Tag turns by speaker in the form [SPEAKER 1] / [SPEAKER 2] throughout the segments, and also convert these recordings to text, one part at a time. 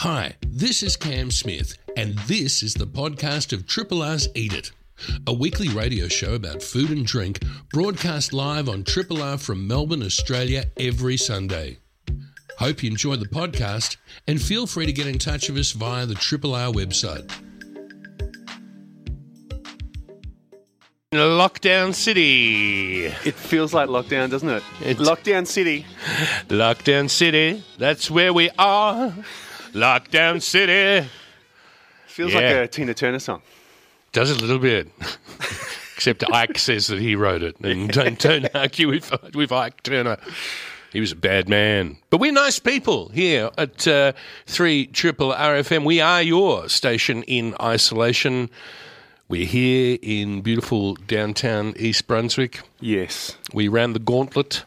[SPEAKER 1] Hi, this is Cam Smith, and this is the podcast of Triple R's Eat It, a weekly radio show about food and drink broadcast live on Triple R from Melbourne, Australia every Sunday. Hope you enjoy the podcast and feel free to get in touch with us via the Triple R website.
[SPEAKER 2] Lockdown City.
[SPEAKER 3] It feels like lockdown, doesn't it?
[SPEAKER 2] It's-
[SPEAKER 3] lockdown city.
[SPEAKER 2] Lockdown City. That's where we are. Lockdown City.
[SPEAKER 3] Feels
[SPEAKER 2] Yeah.
[SPEAKER 3] like a Tina Turner song.
[SPEAKER 2] Does a little bit. Except Ike says that he wrote it. And don't, don't argue with, with Ike Turner. He was a bad man. But we're nice people here at uh, 3 Triple RFM. We are your station in isolation. We're here in beautiful downtown East Brunswick.
[SPEAKER 3] Yes.
[SPEAKER 2] We ran the gauntlet.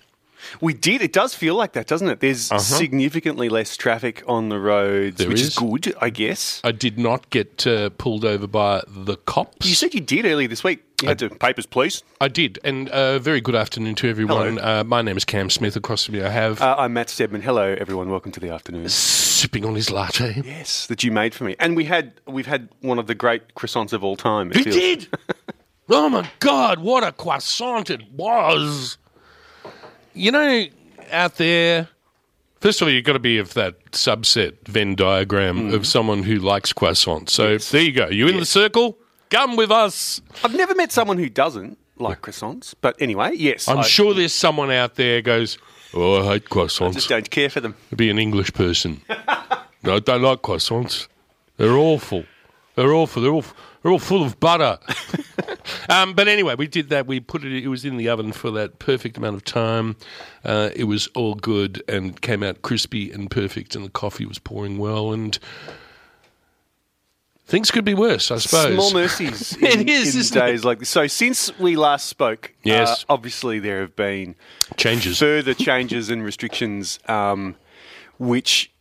[SPEAKER 3] We did. It does feel like that, doesn't it? There's significantly less traffic on the roads,
[SPEAKER 2] Uh-huh. There
[SPEAKER 3] which
[SPEAKER 2] is.
[SPEAKER 3] is. good, I guess.
[SPEAKER 2] I did not get uh, pulled over by the cops.
[SPEAKER 3] You said you did earlier this week. You had to papers, please.
[SPEAKER 2] I did, and uh, very good afternoon to everyone. Uh, my name is Cam Smith. Across from me, I have
[SPEAKER 3] Uh, I'm Matt Stedman. Hello, everyone. Welcome to the afternoon.
[SPEAKER 2] sipping on his latte.
[SPEAKER 3] Yes, that you made for me, and we had we've had one of the great croissants of all time.
[SPEAKER 2] We
[SPEAKER 3] feels.
[SPEAKER 2] did. oh my God! What a croissant it was. You know, out there. First of all, you've got to be of that subset Venn diagram of mm-hmm. someone who likes croissants. So there you go. You in the circle? Come with us.
[SPEAKER 3] I've never met someone who doesn't like croissants, but anyway, yes,
[SPEAKER 2] I'm
[SPEAKER 3] I
[SPEAKER 2] sure there's someone out there goes, "Oh, I hate croissants."
[SPEAKER 3] just don't care for them.
[SPEAKER 2] be an English person. no, I don't like croissants. They're awful. They're awful. They're all they're all full of butter. um, but anyway, we did that. We put it. It was in the oven for that perfect amount of time. Uh, it was all good and came out crispy and perfect, and the coffee was pouring well. And things could be worse, I suppose.
[SPEAKER 3] Small mercies
[SPEAKER 2] It
[SPEAKER 3] in,
[SPEAKER 2] is,
[SPEAKER 3] in
[SPEAKER 2] isn't it?
[SPEAKER 3] days like this. So since we last spoke,
[SPEAKER 2] Yes.
[SPEAKER 3] uh, obviously there have been
[SPEAKER 2] Changes.
[SPEAKER 3] further changes and restrictions, um, which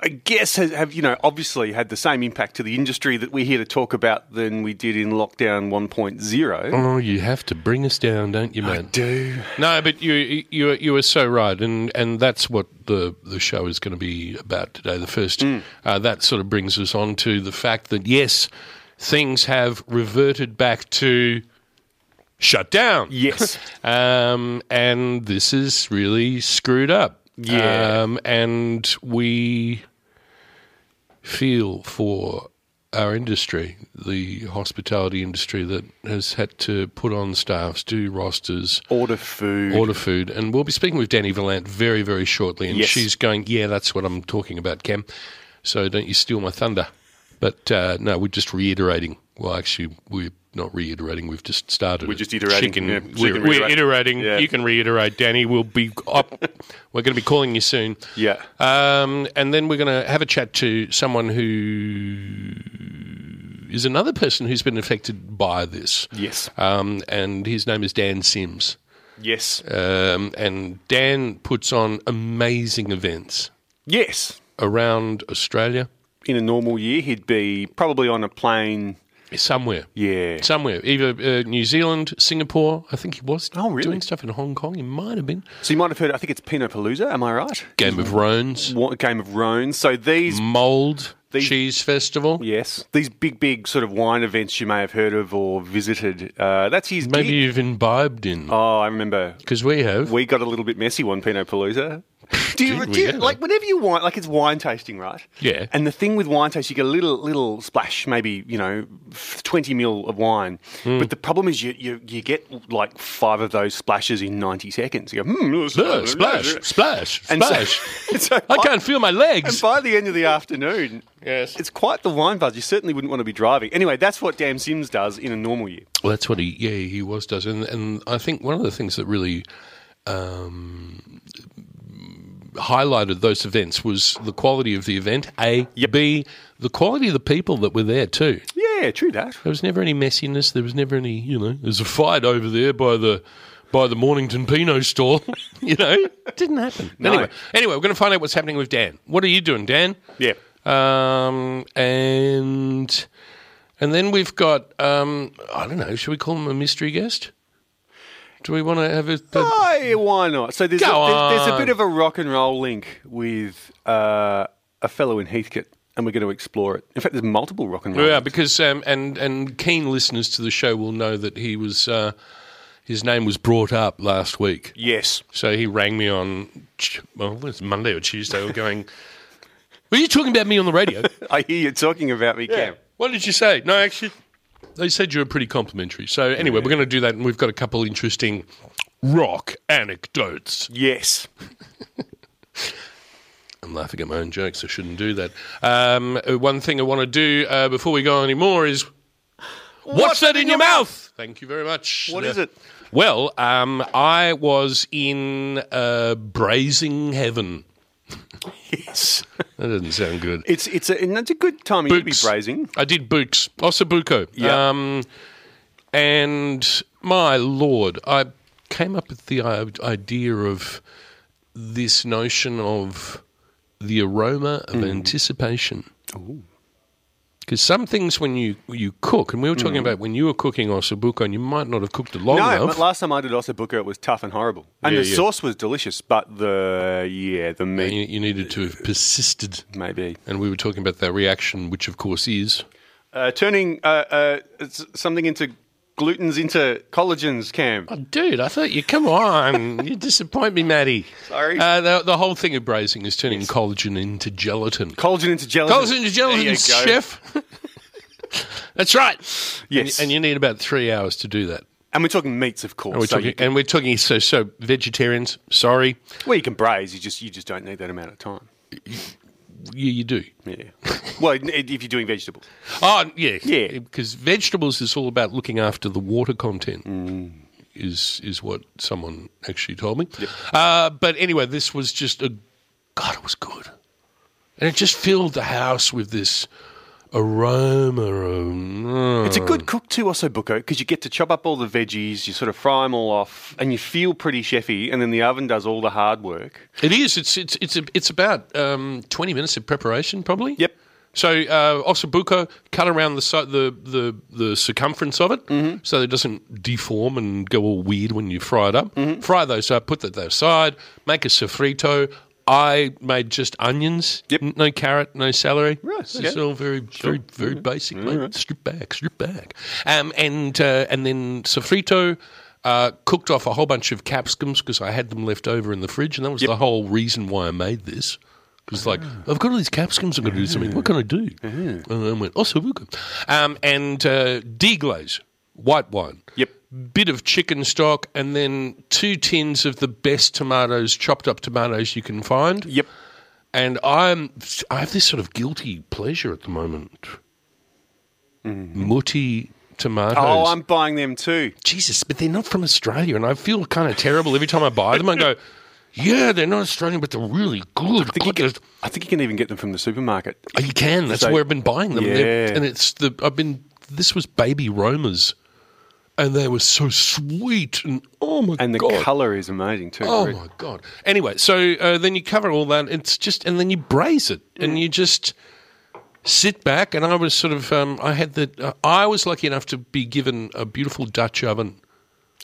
[SPEAKER 3] I guess have, have you know obviously had the same impact to the industry that we're here to talk about than we did in lockdown 1.0.
[SPEAKER 2] Oh, you have to bring us down, don't you, man?
[SPEAKER 3] I Do
[SPEAKER 2] No, but you you you are so right, and and that's what the the show is going to be about today. The first uh, that sort of brings us on to the fact that yes, things have reverted back to shut down.
[SPEAKER 3] yes,
[SPEAKER 2] Um, and this is really screwed up.
[SPEAKER 3] Yeah.
[SPEAKER 2] Um, and we feel for our industry, the hospitality industry that has had to put on staffs, do rosters,
[SPEAKER 3] order food.
[SPEAKER 2] order food. And we'll be speaking with Dani Valent very, very shortly. And
[SPEAKER 3] Yes.
[SPEAKER 2] she's going, Yeah, that's what I'm talking about, Cam. So don't you steal my thunder. But uh, no, we're just reiterating. Well, actually, we're not reiterating. We've just started.
[SPEAKER 3] We're just iterating,
[SPEAKER 2] Chicken,
[SPEAKER 3] yeah,
[SPEAKER 2] we're,
[SPEAKER 3] chicken
[SPEAKER 2] we're
[SPEAKER 3] reiterate.
[SPEAKER 2] iterating.
[SPEAKER 3] Yeah.
[SPEAKER 2] You can reiterate, Dani. We'll be up. we're going to be calling you soon.
[SPEAKER 3] Yeah.
[SPEAKER 2] Um, and then we're going to have a chat to someone who is another person who's been affected by this.
[SPEAKER 3] Yes.
[SPEAKER 2] Um, and his name is Dan Sims.
[SPEAKER 3] yes,
[SPEAKER 2] Um, and Dan puts on amazing events
[SPEAKER 3] yes.
[SPEAKER 2] around Australia,
[SPEAKER 3] In a normal year, he'd be probably on a plane.
[SPEAKER 2] Somewhere.
[SPEAKER 3] Yeah,
[SPEAKER 2] Somewhere, either uh, New Zealand, Singapore. I think he was
[SPEAKER 3] Oh, really?
[SPEAKER 2] doing stuff in Hong Kong. He might have been.
[SPEAKER 3] so you might have heard. I think it's Pinot Palooza. Am I right?
[SPEAKER 2] Game of Rhones,
[SPEAKER 3] What Game of Rhones. So these
[SPEAKER 2] Mould
[SPEAKER 3] These-
[SPEAKER 2] Cheese Festival.
[SPEAKER 3] Yes, these big, big sort of wine events you may have heard of or visited. Uh, that's his.
[SPEAKER 2] Maybe
[SPEAKER 3] gig.
[SPEAKER 2] you've imbibed in.
[SPEAKER 3] Oh, I remember
[SPEAKER 2] Because we have.
[SPEAKER 3] we got a little bit messy one Pinot Palooza. Do you, do you- like whenever you wine, like it's wine tasting, right?
[SPEAKER 2] Yeah.
[SPEAKER 3] And the thing with wine tasting, you get a little little splash, maybe you know, twenty mil of wine.
[SPEAKER 2] Hmm.
[SPEAKER 3] But the problem is you, you you get like five of those splashes in ninety seconds. You go, hmm,
[SPEAKER 2] No, splash, splash,
[SPEAKER 3] And
[SPEAKER 2] splash.
[SPEAKER 3] so
[SPEAKER 2] I
[SPEAKER 3] by-
[SPEAKER 2] can't feel my
[SPEAKER 3] And
[SPEAKER 2] legs.
[SPEAKER 3] by the end of the afternoon,
[SPEAKER 2] Yes.
[SPEAKER 3] it's quite the wine buzz. You certainly wouldn't want to be driving. Anyway, that's what Dan Sims does in a normal year.
[SPEAKER 2] Well, that's what he, yeah, he was does, and and I think one of the things that really um, highlighted those events was the quality of the event. A, B, the quality of the people that were there too.
[SPEAKER 3] Yeah, true that.
[SPEAKER 2] There was never any messiness. There was never any, you know, there's a fight over there by the by the Mornington Pinot stall. you know, it didn't happen. Anyway, anyway, we're going to find out what's happening with Dan. What are you doing, Dan?
[SPEAKER 3] Yeah.
[SPEAKER 2] Um, and and then we've got um, I don't know. Should we call him a mystery guest? Do we want to have a?
[SPEAKER 3] Oh, why not? So there's a,
[SPEAKER 2] Go
[SPEAKER 3] there's, there's a
[SPEAKER 2] on.
[SPEAKER 3] bit of a rock and roll link with uh, a fellow in Heathcote and we're going to explore it. In fact, there's multiple rock and roll.
[SPEAKER 2] Yeah, because um, and and keen listeners to the show will know that he was uh, his name was brought up last week.
[SPEAKER 3] Yes.
[SPEAKER 2] So he rang me on Ch- well, it's Monday or Tuesday. We're going. Were you talking about me on the radio?
[SPEAKER 3] I hear you talking about me, Cam.
[SPEAKER 2] What did you say? No, actually, they said you were pretty complimentary. So anyway, we're going to do that, and we've got a couple interesting rock anecdotes.
[SPEAKER 3] Yes.
[SPEAKER 2] I'm laughing at my own jokes. I shouldn't do that. Um, one thing I want to do uh, before we go any more is what's, that in your mouth? Thank you very much.
[SPEAKER 3] What
[SPEAKER 2] Uh,
[SPEAKER 3] is it?
[SPEAKER 2] Well, um, I was in uh, braising heaven.
[SPEAKER 3] Yes.
[SPEAKER 2] That doesn't sound good.
[SPEAKER 3] It's it's a, and that's a good time to be braising.
[SPEAKER 2] I did Books, Ossobuco.
[SPEAKER 3] Yeah.
[SPEAKER 2] Um, and my lord, I came up with the idea of this notion of the aroma of anticipation. Because some things when you you cook, and we were talking about when you were cooking ossobuco, and you might not have cooked it long
[SPEAKER 3] No,
[SPEAKER 2] enough.
[SPEAKER 3] but last time I did ossobuco, it was tough and horrible. And
[SPEAKER 2] Yeah,
[SPEAKER 3] the
[SPEAKER 2] yeah.
[SPEAKER 3] sauce was delicious, but the yeah, the meat
[SPEAKER 2] you, you needed to have persisted.
[SPEAKER 3] maybe
[SPEAKER 2] And we were talking about that reaction, which of course is
[SPEAKER 3] uh, turning uh, uh, something into glutens into collagens. Cam,
[SPEAKER 2] Oh, dude, I thought you. Come on, you disappoint me, Matty.
[SPEAKER 3] Sorry.
[SPEAKER 2] Uh, the, the whole thing of braising is turning collagen into gelatin.
[SPEAKER 3] collagen into gelatin.
[SPEAKER 2] Collagen into gelatin,
[SPEAKER 3] There you go.
[SPEAKER 2] chef. That's right.
[SPEAKER 3] Yes.
[SPEAKER 2] and, and you need about three hours to do that.
[SPEAKER 3] And we're talking meats, of course.
[SPEAKER 2] And we're
[SPEAKER 3] so
[SPEAKER 2] talking,
[SPEAKER 3] can,
[SPEAKER 2] and we're talking so so vegetarians. Sorry,
[SPEAKER 3] well, you can braise. You just you just don't need that amount of time.
[SPEAKER 2] You, you do.
[SPEAKER 3] Yeah. well, if you're doing vegetables.
[SPEAKER 2] Oh yeah,
[SPEAKER 3] Yeah.
[SPEAKER 2] Because vegetables is all about looking after the water content.
[SPEAKER 3] Mm.
[SPEAKER 2] Is is what someone actually told me. Uh, but anyway, this was just a God. It was good, and it just filled the house with this aroma. Of,
[SPEAKER 3] It's a good cook too, ossobuco, because you get to chop up all the veggies, you sort of fry them all off, and you feel pretty chefy, and then the oven does all the hard work.
[SPEAKER 2] It is. It's it's it's a, it's about um, twenty minutes of preparation, probably.
[SPEAKER 3] Yep.
[SPEAKER 2] So uh, ossobuco, cut around the the the the circumference of it,
[SPEAKER 3] Mm-hmm.
[SPEAKER 2] so it doesn't deform and go all weird when you fry it up.
[SPEAKER 3] Mm-hmm.
[SPEAKER 2] Fry those up, put that aside. Make a sofrito. I made just onions.
[SPEAKER 3] Yep.
[SPEAKER 2] No carrot, no celery.
[SPEAKER 3] Right,
[SPEAKER 2] It's
[SPEAKER 3] okay.
[SPEAKER 2] all very, very, very basic. mate. Strip back, strip back. Um, and uh, and then sofrito. Uh, cooked off a whole bunch of capsicums because I had them left over in the fridge, and that was the whole reason why I made this. Because like I've got all these capsicums, I'm going to do something. What can I do? And I went ossobuco, um, and uh, deglaze, white wine.
[SPEAKER 3] Yep.
[SPEAKER 2] Bit of chicken stock, and then two tins of the best tomatoes, chopped up tomatoes you can find.
[SPEAKER 3] Yep.
[SPEAKER 2] And I'm I have this sort of guilty pleasure at the moment. Mm-hmm. Mutti tomatoes.
[SPEAKER 3] Oh, I'm buying them too.
[SPEAKER 2] Jesus, but they're not from Australia, and I feel kind of terrible every time I buy them. I go, yeah, they're not Australian, but they're really good.
[SPEAKER 3] I think, you can, I think you can even get them from the supermarket.
[SPEAKER 2] Oh, you can. That's
[SPEAKER 3] So-
[SPEAKER 2] where I've been buying them. They're-
[SPEAKER 3] Yeah.
[SPEAKER 2] and it's the I've been. This was baby Romas, and they were so sweet and oh my god.
[SPEAKER 3] And the
[SPEAKER 2] god.
[SPEAKER 3] colour is amazing too.
[SPEAKER 2] Oh my god! Anyway, so uh, then you cover all that. It's just, and then you braise it, and you just sit back. And I was sort of, um, I had the, uh, I was lucky enough to be given a beautiful Dutch oven,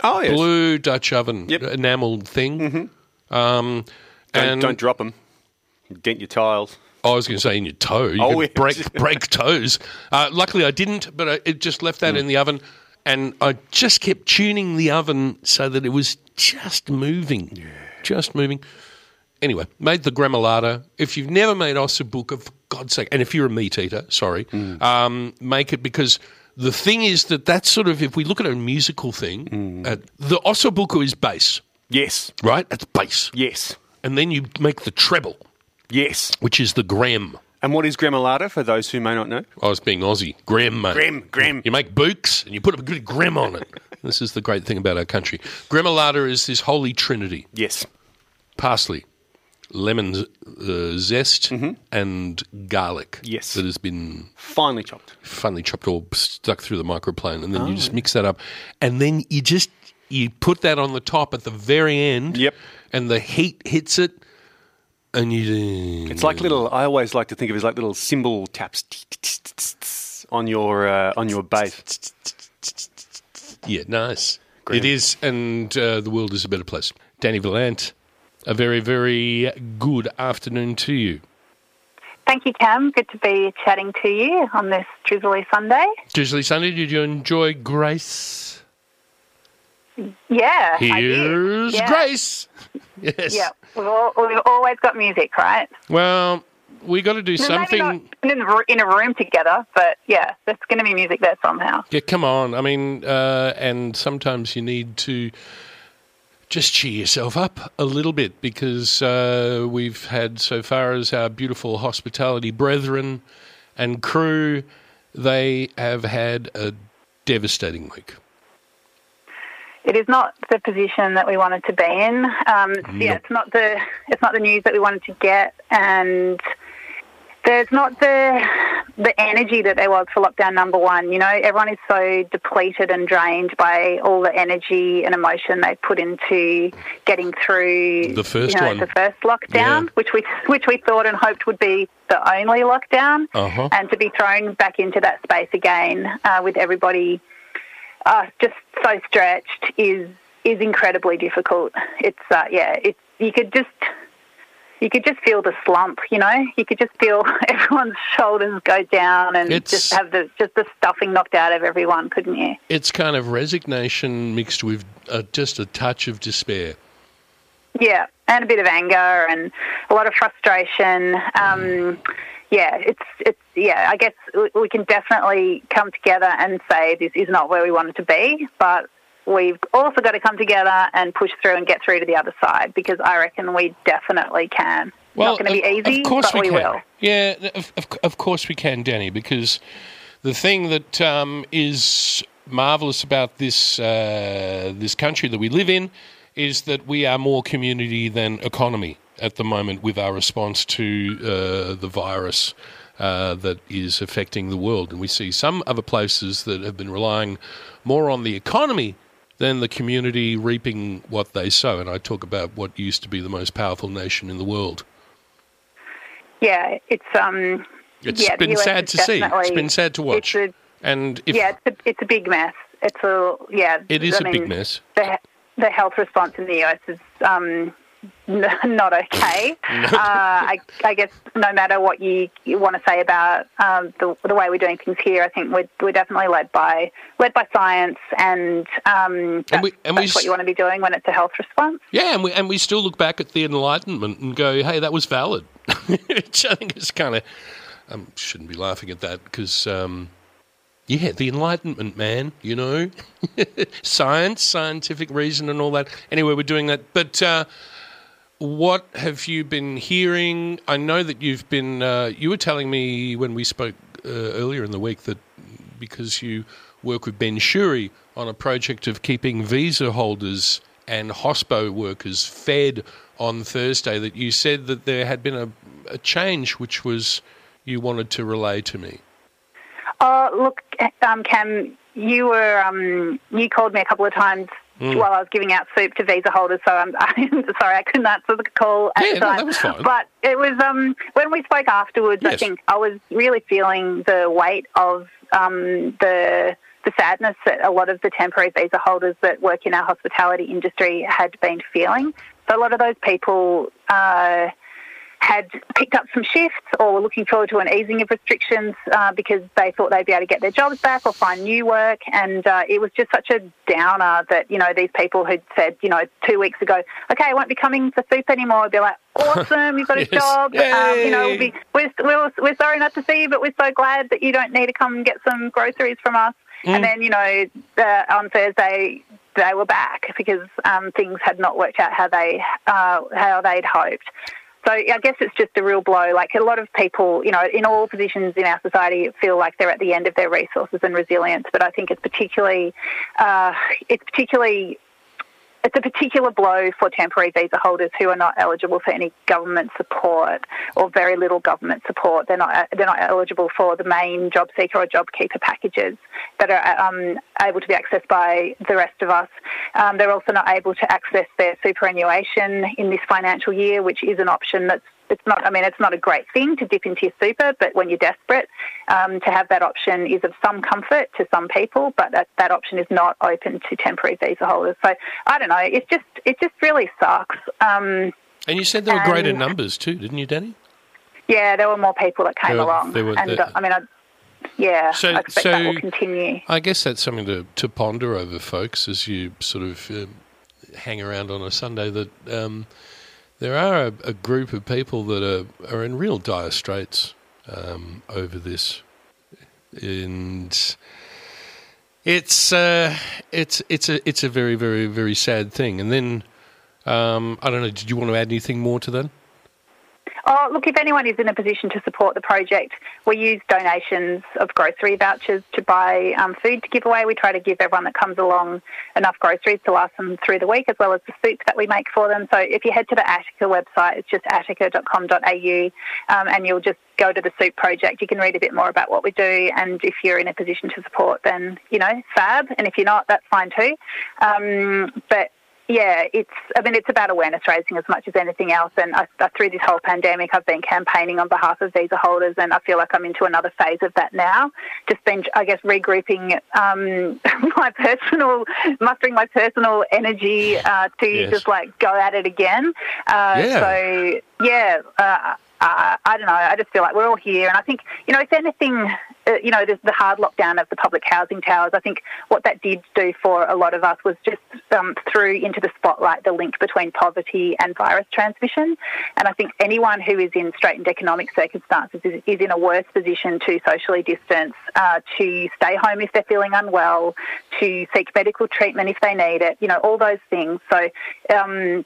[SPEAKER 3] Oh, yes.
[SPEAKER 2] blue Dutch oven,
[SPEAKER 3] Yep. Mm-hmm.
[SPEAKER 2] enameled thing. Um,
[SPEAKER 3] Don't,
[SPEAKER 2] and
[SPEAKER 3] don't drop them. Dent your tiles.
[SPEAKER 2] I was going to say in your toe, you
[SPEAKER 3] Oh,
[SPEAKER 2] break break toes. Uh, luckily, I didn't, but I, it just left that in the oven, and I just kept tuning the oven so that it was just moving, just moving. Anyway, made the gremolata. If you've never made ossobuco, for God's sake, and if you're a meat eater, sorry, um, make it because the thing is that that's sort of if we look at a musical thing, uh, the ossobuco is bass,
[SPEAKER 3] Yes.
[SPEAKER 2] right? That's bass,
[SPEAKER 3] Yes.
[SPEAKER 2] and then you make the treble,
[SPEAKER 3] Yes.
[SPEAKER 2] which is the grem.
[SPEAKER 3] And what is gremolata for those who may not know?
[SPEAKER 2] I was being Aussie. Grem, mate.
[SPEAKER 3] Grem, grem.
[SPEAKER 2] You make books and you put a good grem on it. this is the great thing about our country. Gremolata is this holy trinity
[SPEAKER 3] Yes.
[SPEAKER 2] parsley, lemon uh, zest, and garlic.
[SPEAKER 3] Mm-hmm. Yes.
[SPEAKER 2] That has been
[SPEAKER 3] Finely chopped.
[SPEAKER 2] finely chopped or stuck through the microplane. And then you
[SPEAKER 3] Oh.
[SPEAKER 2] just mix that up. And then you just you put that on the top at the very end.
[SPEAKER 3] Yep.
[SPEAKER 2] And the heat hits it. And you.
[SPEAKER 3] It's like little. I always like to think of it as like little cymbal taps on your uh, on your bass.
[SPEAKER 2] Yeah, nice.
[SPEAKER 3] Great.
[SPEAKER 2] It is, and uh, the world is a better place. Dani Valent, a very, very good afternoon to you.
[SPEAKER 4] thank you, Cam. Good to be chatting to you on this drizzly Sunday.
[SPEAKER 2] Drizzly Sunday, did you enjoy Grace?
[SPEAKER 4] Yeah, I did.
[SPEAKER 2] Here's
[SPEAKER 4] Yeah.
[SPEAKER 2] Grace. Yes.
[SPEAKER 4] Yeah, we've, all, we've always got music, right?
[SPEAKER 2] Well, we got to do
[SPEAKER 4] Maybe
[SPEAKER 2] something.
[SPEAKER 4] in a room together, but yeah, there's going to be music there somehow.
[SPEAKER 2] Yeah, come on. I mean, uh, and sometimes you need to just cheer yourself up a little bit because uh, we've had, so far as our beautiful hospitality brethren and crew, they have had a devastating week.
[SPEAKER 4] It is not the position that we wanted to be in. Um, Yeah, it's not the it's not the news that we wanted to get, and there's not the the energy that there was for lockdown number one. You know, everyone is so depleted and drained by all the energy and emotion they put into getting through
[SPEAKER 2] The first
[SPEAKER 4] you know,
[SPEAKER 2] one.
[SPEAKER 4] the first lockdown,
[SPEAKER 2] Yeah.
[SPEAKER 4] which we which we thought and hoped would be the only lockdown,
[SPEAKER 2] Uh-huh.
[SPEAKER 4] and to be thrown back into that space again uh, with everybody uh, just so stretched is is incredibly difficult. It's uh, yeah, it's you could just you could just feel the slump, you know. You could just feel everyone's shoulders go down and
[SPEAKER 2] It's-
[SPEAKER 4] just have the just the stuffing knocked out of everyone, couldn't you?
[SPEAKER 2] It's kind of resignation mixed with uh, just a touch of despair.
[SPEAKER 4] Yeah, and a bit of anger and a lot of frustration. Um, yeah, it's it's yeah. I guess we- can definitely come together and say this is not where we wanted to be, but we've also got to come together and push through and get through to the other side because I reckon we definitely can. Well, not going to be easy,
[SPEAKER 2] of course
[SPEAKER 4] but
[SPEAKER 2] we,
[SPEAKER 4] we,
[SPEAKER 2] can.
[SPEAKER 4] will.
[SPEAKER 2] Yeah, of, of, of course we can, Dani, because the thing that um, is marvelous about this uh, this country that we live in is that we are more community than economy at the moment with our response to uh, the virus. Uh, that is affecting the world, and we see some other places that have been relying more on the economy than the community reaping what they sow. And I talk about what used to be the most powerful nation in the world.
[SPEAKER 4] Yeah, it's um.
[SPEAKER 2] It's
[SPEAKER 4] yeah,
[SPEAKER 2] been sad to see. It's been sad to watch.
[SPEAKER 4] It's
[SPEAKER 2] and if
[SPEAKER 4] yeah, it's a, it's a big mess. It's a yeah.
[SPEAKER 2] it is
[SPEAKER 4] I
[SPEAKER 2] a
[SPEAKER 4] mean,
[SPEAKER 2] big mess,
[SPEAKER 4] the the health response in the US is um, not okay. uh, I, I guess no matter what you, you want to say about um, the, the way we're doing things here, I think we're, we're definitely led by led by science, and um, that's,
[SPEAKER 2] we- and
[SPEAKER 4] that's what you want to be doing when it's a health response.
[SPEAKER 2] yeah, and we and we still look back at the Enlightenment and go, "Hey, that was valid." Which I think is kind of um, shouldn't be laughing at that because um, yeah, the Enlightenment, man, you know, science, scientific reason, and all that. Anyway, we're doing that, but. Uh, what have you been hearing? I know that you've been. Uh, you were telling me when we spoke uh, earlier in the week that because you work with Ben Shewry on a project of keeping visa holders and hospo workers fed on Thursday, that you said that there had been a, a change which was you wanted to relay to me.
[SPEAKER 4] Oh, look, um, Cam, you were um, you called me a couple of times
[SPEAKER 2] Hmm.
[SPEAKER 4] while I was giving out soup to visa holders. So I'm, I'm sorry I couldn't answer the call at
[SPEAKER 2] Yeah,
[SPEAKER 4] the
[SPEAKER 2] no, that was fine.
[SPEAKER 4] But it was um, when we spoke afterwards. I think I was really feeling the weight of um, the the sadness that a lot of the temporary visa holders that work in our hospitality industry had been feeling. So a lot of those people. Uh, had picked up some shifts or were looking forward to an easing of restrictions uh, because they thought they'd be able to get their jobs back or find new work. And uh, it was just such a downer that, you know, these people who'd said, you know, two weeks ago, okay, I won't be coming for soup anymore. They're like, awesome, you've got a
[SPEAKER 2] Yes.
[SPEAKER 4] job. Um, you know, we'll be, we're, we're, we're sorry not to see you, but we're so glad that you don't need to come and get some groceries from us. And then, you know, the, on Thursday, they were back because um, things had not worked out how they uh, how they'd hoped. So I guess it's just a real blow. Like a lot of people, you know, in all positions in our society, feel like they're at the end of their resources and resilience. But I think it's particularly, uh, it's particularly, it's a particular blow for temporary visa holders who are not eligible for any government support or very little government support. They're not they're not eligible for the main job seeker or job keeper packages that are um, able to be accessed by the rest of us. Um, they're also not able to access their superannuation in this financial year, which is an option that's it's not. I mean, it's not a great thing to dip into your super, but when you're desperate, um, to have that option is of some comfort to some people. But that, that option is not open to temporary visa holders. So I don't know. It's just it just really sucks. Um,
[SPEAKER 2] And you said there were greater numbers too, didn't you, Dani?
[SPEAKER 4] Yeah, there were more people that came
[SPEAKER 2] were-
[SPEAKER 4] along,
[SPEAKER 2] there were-
[SPEAKER 4] and
[SPEAKER 2] there-
[SPEAKER 4] I mean, I, yeah,
[SPEAKER 2] So-
[SPEAKER 4] I expect
[SPEAKER 2] so-
[SPEAKER 4] that will continue.
[SPEAKER 2] I guess that's something to, to ponder over, folks, as you sort of um, hang around on a Sunday. That um, there are a, a group of people that are, are in real dire straits um, over this, and it's uh, it's it's a it's a very very very sad thing. And then um, I don't know. Did you want to add anything more to that?
[SPEAKER 4] Oh, look, if anyone is in a position to support the project, we use donations of grocery vouchers to buy um, food to give away. We try to give everyone that comes along enough groceries to last them through the week, as well as the soup that we make for them. So if you head to the Attica website, it's just attica.com.au, um, and you'll just go to the soup project. You can read a bit more about what we do, and if you're in a position to support, then, you know, fab. And if you're not, that's fine too. Um, but yeah, it's. I mean, it's about awareness raising as much as anything else. And I, I, through this whole pandemic, I've been campaigning on behalf of visa holders, and I feel like I'm into another phase of that now. Just been, I guess, regrouping um, my personal, mustering my personal energy uh, to
[SPEAKER 2] Yes.
[SPEAKER 4] just like go at it again. Uh,
[SPEAKER 2] Yeah.
[SPEAKER 4] So yeah. Uh, uh, I don't know. I just feel like we're all here, and I think you know, if anything, uh, you know, the hard lockdown of the public housing towers. I think what that did do for a lot of us was just um, threw into the spotlight the link between poverty and virus transmission. And I think anyone who is in straitened economic circumstances is, is in a worse position to socially distance, uh, to stay home if they're feeling unwell, to seek medical treatment if they need it. You know, all those things. So. Um,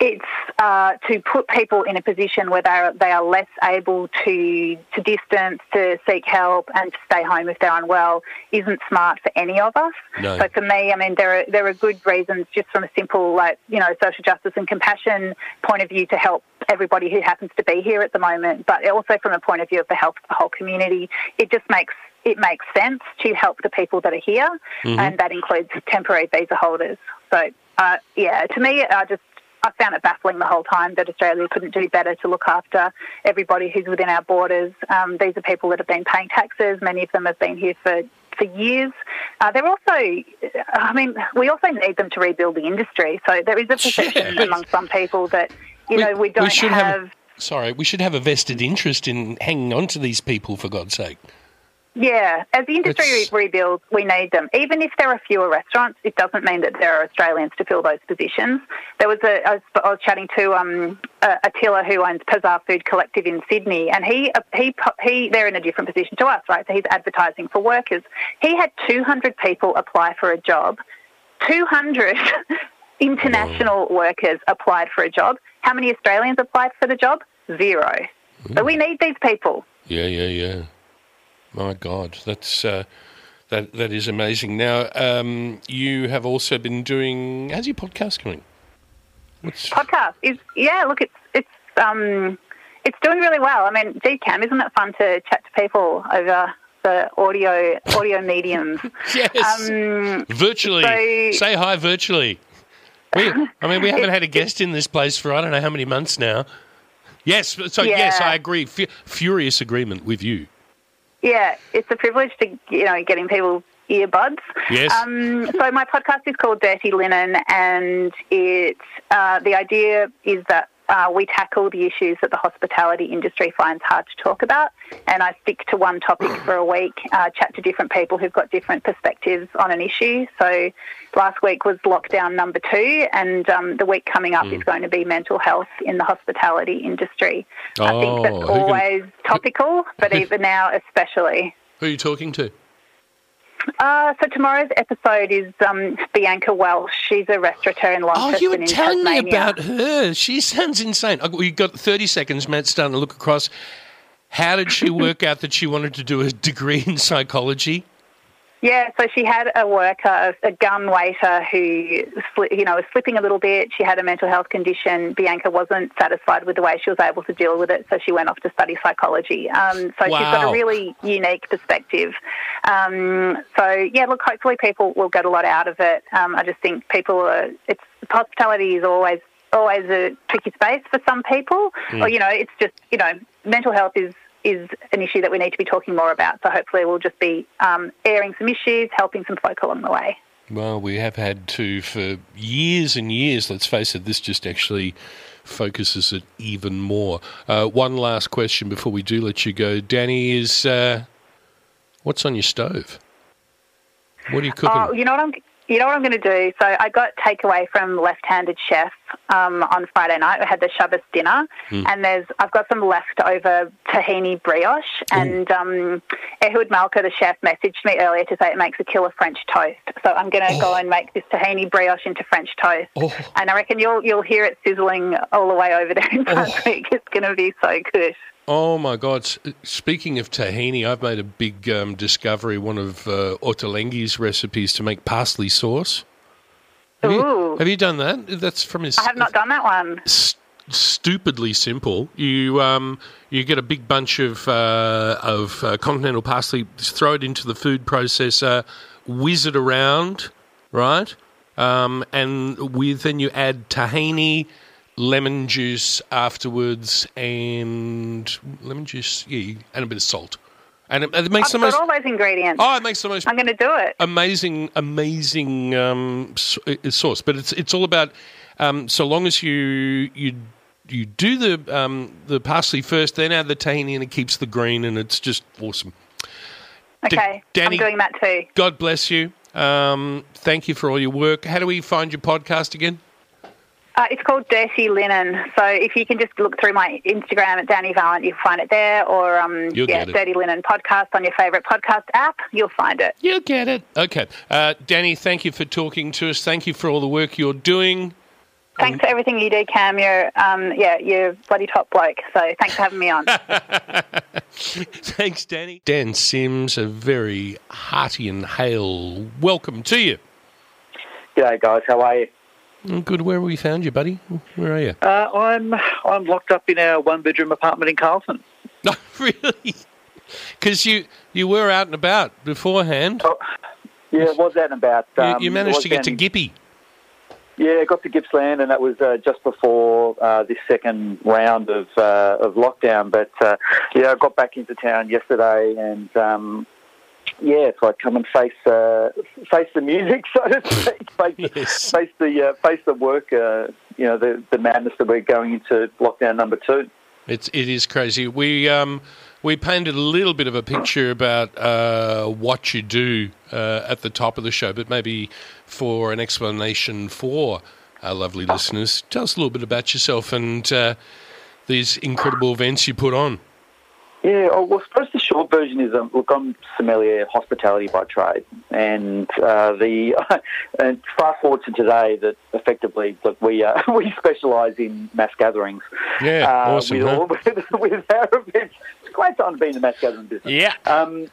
[SPEAKER 4] it's uh, to put people in a position where they are, they are less able to to distance, to seek help, and to stay home if they're unwell isn't smart for any of us.
[SPEAKER 2] No.
[SPEAKER 4] So for me, I mean, there are there are good reasons just from a simple like you know social justice and compassion point of view to help everybody who happens to be here at the moment, but also from a point of view of the health of the whole community. It just makes it makes sense to help the people that are here, and that includes temporary visa holders. So uh, yeah, to me, I just I found it baffling the whole time that Australia couldn't do better to look after everybody who's within our borders. Um, these are people that have been paying taxes. Many of them have been here for for years. Uh, they're also, I mean, we also need them to rebuild the industry. So there is a perception
[SPEAKER 2] Yeah.
[SPEAKER 4] among some people that you know we don't
[SPEAKER 2] should
[SPEAKER 4] have.
[SPEAKER 2] Sorry, we should have a vested interest in hanging on to these people for God's sake.
[SPEAKER 4] Yeah, as the industry
[SPEAKER 2] It's-
[SPEAKER 4] rebuilds, we need them. Even if there are fewer restaurants, it doesn't mean that there are Australians to fill those positions. There was a, I was, I was chatting to um, uh, Attila, who owns Pazar Food Collective in Sydney, and he, uh, he, he, they're in a different position to us, right? So he's advertising for workers. He had 200 people apply for a job. 200 international workers applied for a job. How many Australians applied for the job? Zero. So we need these people.
[SPEAKER 2] Yeah, yeah, yeah. My God, that's uh, that that is amazing. Now, um, you have also been doing. How's your podcast going? What's,
[SPEAKER 4] podcast is yeah. Look, it's it's um it's doing really well. I mean, gee, Cam, isn't it fun to chat to people over the audio audio mediums?
[SPEAKER 2] yes,
[SPEAKER 4] Um,
[SPEAKER 2] virtually.
[SPEAKER 4] so-
[SPEAKER 2] Say hi virtually. We, I mean, we haven't had a guest in this place for I don't know how many months now. Yes, so yes, I agree. Fu furious agreement with you.
[SPEAKER 4] Yeah, it's a privilege to you know getting people earbuds.
[SPEAKER 2] Yes.
[SPEAKER 4] Um, so my podcast is called Dirty Linen, and it uh, the idea is that. Uh, we tackle the issues that the hospitality industry finds hard to talk about, and I stick to one topic for a week, uh, chat to different people who've got different perspectives on an issue. So last week was lockdown number two, and um, the week coming up is going to be mental health in the hospitality industry. I think
[SPEAKER 2] Oh,
[SPEAKER 4] that's
[SPEAKER 2] can-
[SPEAKER 4] always topical, but even now especially.
[SPEAKER 2] Who are you talking to?
[SPEAKER 4] Uh, so tomorrow's episode is um, Bianca Welsh. She's a restaurateur in
[SPEAKER 2] Oh, you were telling me about her. She sounds insane. We've got 30 seconds. Matt's starting to look across. How did she work out that she wanted to do a degree in psychology?
[SPEAKER 4] Yeah, so she had a worker, a gun waiter who, you know, was slipping a little bit. She had a mental health condition. Bianca wasn't satisfied with the way she was able to deal with it, so she went off to study psychology. Um, so she's got a really unique perspective. Um, so yeah, look, hopefully people will get a lot out of it. Um, I just think people are. It's hospitality is always always a tricky space for some people. Or you know, it's just you know, mental health is is an issue that we need to be talking more about. So hopefully we'll just be um, airing some issues, helping some folk along the way.
[SPEAKER 2] Well, we have had to for years and years. Let's face it, this just actually focuses it even more. Uh, one last question before we do let you go, Dani is uh, what's on your stove? What are you cooking?
[SPEAKER 4] Oh, you know what I'm. You know what I'm going to do? So I got takeaway from Left-Handed Chef um, on Friday night. We had the Shabbos dinner, and there's I've got some leftover tahini brioche. And um, Ehud Malka, the chef, messaged me earlier to say it makes a killer French toast. So I'm going to go and make this tahini brioche into French toast.
[SPEAKER 2] Oh.
[SPEAKER 4] And I reckon you'll you'll hear it sizzling all the way over there in Brunswick. It's going to be so good.
[SPEAKER 2] Oh my God! Speaking of tahini, I've made a big um, discovery. One of uh, Ottolenghi's recipes to make parsley sauce. Have you, have you done that? That's from his.
[SPEAKER 4] I have not done that one.
[SPEAKER 2] s- stupidly simple. You um, you get a big bunch of uh, of uh, continental parsley, throw it into the food processor, whiz it around, right? Um, and with then you add tahini, lemon juice afterwards, and lemon juice, yeah, and a bit of salt, and it, it makes
[SPEAKER 4] I've
[SPEAKER 2] the
[SPEAKER 4] got
[SPEAKER 2] most.
[SPEAKER 4] all those ingredients.
[SPEAKER 2] Oh, it makes the most
[SPEAKER 4] I'm going to do it.
[SPEAKER 2] amazing, amazing um, uh, sauce. But it's it's all about um, so long as you you you do the um, the parsley first, then add the tahini, and it keeps the green, and it's just awesome.
[SPEAKER 4] Okay,
[SPEAKER 2] Dani-
[SPEAKER 4] I'm doing that too.
[SPEAKER 2] God bless you. Um, thank you for all your work. How do we find your podcast again?
[SPEAKER 4] Uh, it's called Dirty Linen. So if you can just look through my Instagram at Dani Valent, you'll find it there. Or um,
[SPEAKER 2] You'll
[SPEAKER 4] yeah,
[SPEAKER 2] get it.
[SPEAKER 4] Dirty Linen podcast on your favourite podcast app. You'll find it.
[SPEAKER 2] You'll get it. Okay, uh, Dani. Thank you for talking to us. Thank you for all the work you're doing.
[SPEAKER 4] Thanks for everything you do, Cam. You're um, yeah, you're a bloody top bloke. So thanks for having me on.
[SPEAKER 2] Thanks, Dani. Dan Sims, a very hearty and hail welcome to you.
[SPEAKER 5] G'day, guys. How are you?
[SPEAKER 2] Good. Where have we found you, buddy? Where are you?
[SPEAKER 5] Uh, I'm I'm locked up in our one bedroom apartment in Carlton.
[SPEAKER 2] No, really? Because you you were out and about beforehand.
[SPEAKER 5] Oh, yeah, was out and about.
[SPEAKER 2] You-
[SPEAKER 5] Um,
[SPEAKER 2] you,
[SPEAKER 5] it
[SPEAKER 2] managed to get to Gippy.
[SPEAKER 5] Yeah, got to Gippsland, and that was uh, just before uh, this second round of uh, of lockdown. But uh, yeah, I got back into town yesterday, and um, yeah, it's like come and face uh, face the music, so to speak, face,
[SPEAKER 2] Yes.
[SPEAKER 5] face the uh, face the work. Uh, you know, the the madness that we're going into lockdown number two.
[SPEAKER 2] It's it is crazy. We um we painted a little bit of a picture about uh, what you do uh, at the top of the show, but maybe for an explanation for our lovely listeners, tell us a little bit about yourself and uh, these incredible events you put on.
[SPEAKER 5] Yeah, well, I suppose the short version is um, look, I'm sommelier hospitality by trade, and uh, the and fast forward to today that effectively look, we uh, we specialise in mass gatherings.
[SPEAKER 2] Yeah,
[SPEAKER 5] uh,
[SPEAKER 2] awesome,
[SPEAKER 5] With, all, with, with our events, it's a great time to be in the mass gathering business.
[SPEAKER 2] Yeah.
[SPEAKER 5] Um,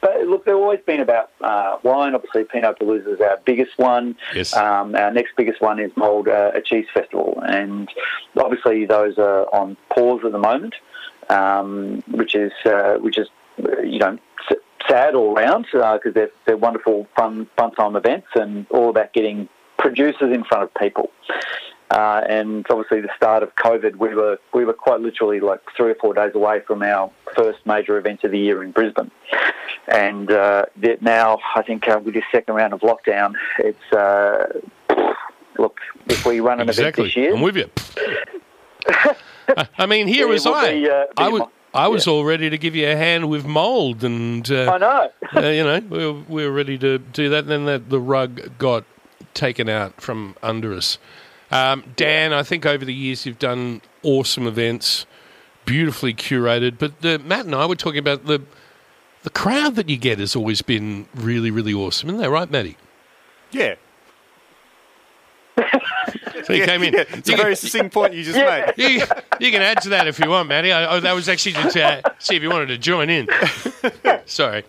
[SPEAKER 5] but look, they've always been about uh, wine. Obviously, Pinot Palooza is our biggest one.
[SPEAKER 2] Yes.
[SPEAKER 5] Um, our next biggest one is Mould uh, a Cheese Festival, and obviously those are on pause at the moment, um, which is uh, which is you know sad all round because they're they're wonderful, fun fun time events and all about getting producers in front of people. Uh, and obviously, the start of COVID, we were we were quite literally like three or four days away from our first major event of the year in Brisbane. And uh, that now, I think uh, with this second round of lockdown, it's uh, look if we run an
[SPEAKER 2] Exactly.
[SPEAKER 5] event this year,
[SPEAKER 2] I'm with you. I- mean, here
[SPEAKER 5] It
[SPEAKER 2] was I.
[SPEAKER 5] be, uh, be
[SPEAKER 2] I
[SPEAKER 5] mo-
[SPEAKER 2] I was all ready to give you a hand with mould, and uh,
[SPEAKER 5] I know.
[SPEAKER 2] uh, you know, we were, we were ready to do that. And then the, the rug got taken out from under us. Um, Dan, I think over the years you've done awesome events, beautifully curated. But the, Matt and I were talking about the the crowd that you get has always been really, really awesome, isn't that right, Matty?
[SPEAKER 3] Yeah.
[SPEAKER 2] So you came in.
[SPEAKER 3] Yeah, it's a
[SPEAKER 2] You
[SPEAKER 3] very
[SPEAKER 2] can-
[SPEAKER 3] succinct point you just made.
[SPEAKER 2] you, you can add to that if you want, Matty. I, I, that was actually to uh, see if you wanted to join in. Sorry.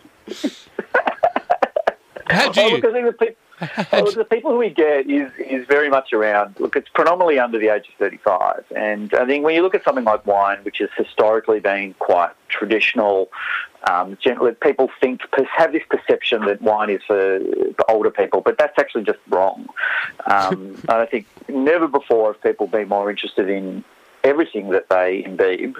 [SPEAKER 2] How do you?
[SPEAKER 5] look, I think the, pe- oh, look, the people who we get is is very much around. Look, it's predominantly under the age of thirty five, and I think when you look at something like wine, which has historically been quite traditional, um, generally people think have this perception that wine is for, for older people, but that's actually just wrong. Um, and I think never before have people been more interested in everything that they imbibe,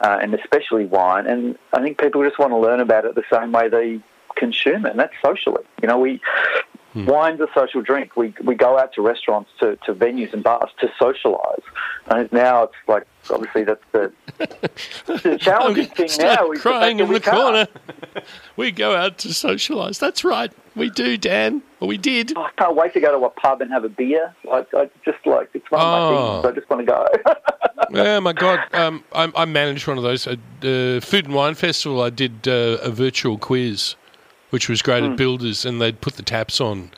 [SPEAKER 5] uh, and especially wine. And I think people just want to learn about it the same way they consume it, and that's socially. You know, we wine's a social drink. We we go out to restaurants, to, to venues and bars to socialise, And now it's like obviously that's the, the challenging thing now. Is
[SPEAKER 2] crying in the corner. we go out to socialise. That's right. We do, Dan. Or we did.
[SPEAKER 5] I can't wait to go to a pub and have a beer. I, I just like it's one of my
[SPEAKER 2] Oh.
[SPEAKER 5] things. I just want to go.
[SPEAKER 2] Yeah, my God. Um, I, I managed one of those. Uh, Food and Wine Festival, I did uh, a virtual quiz, which was great at Builders, and they'd put the taps on.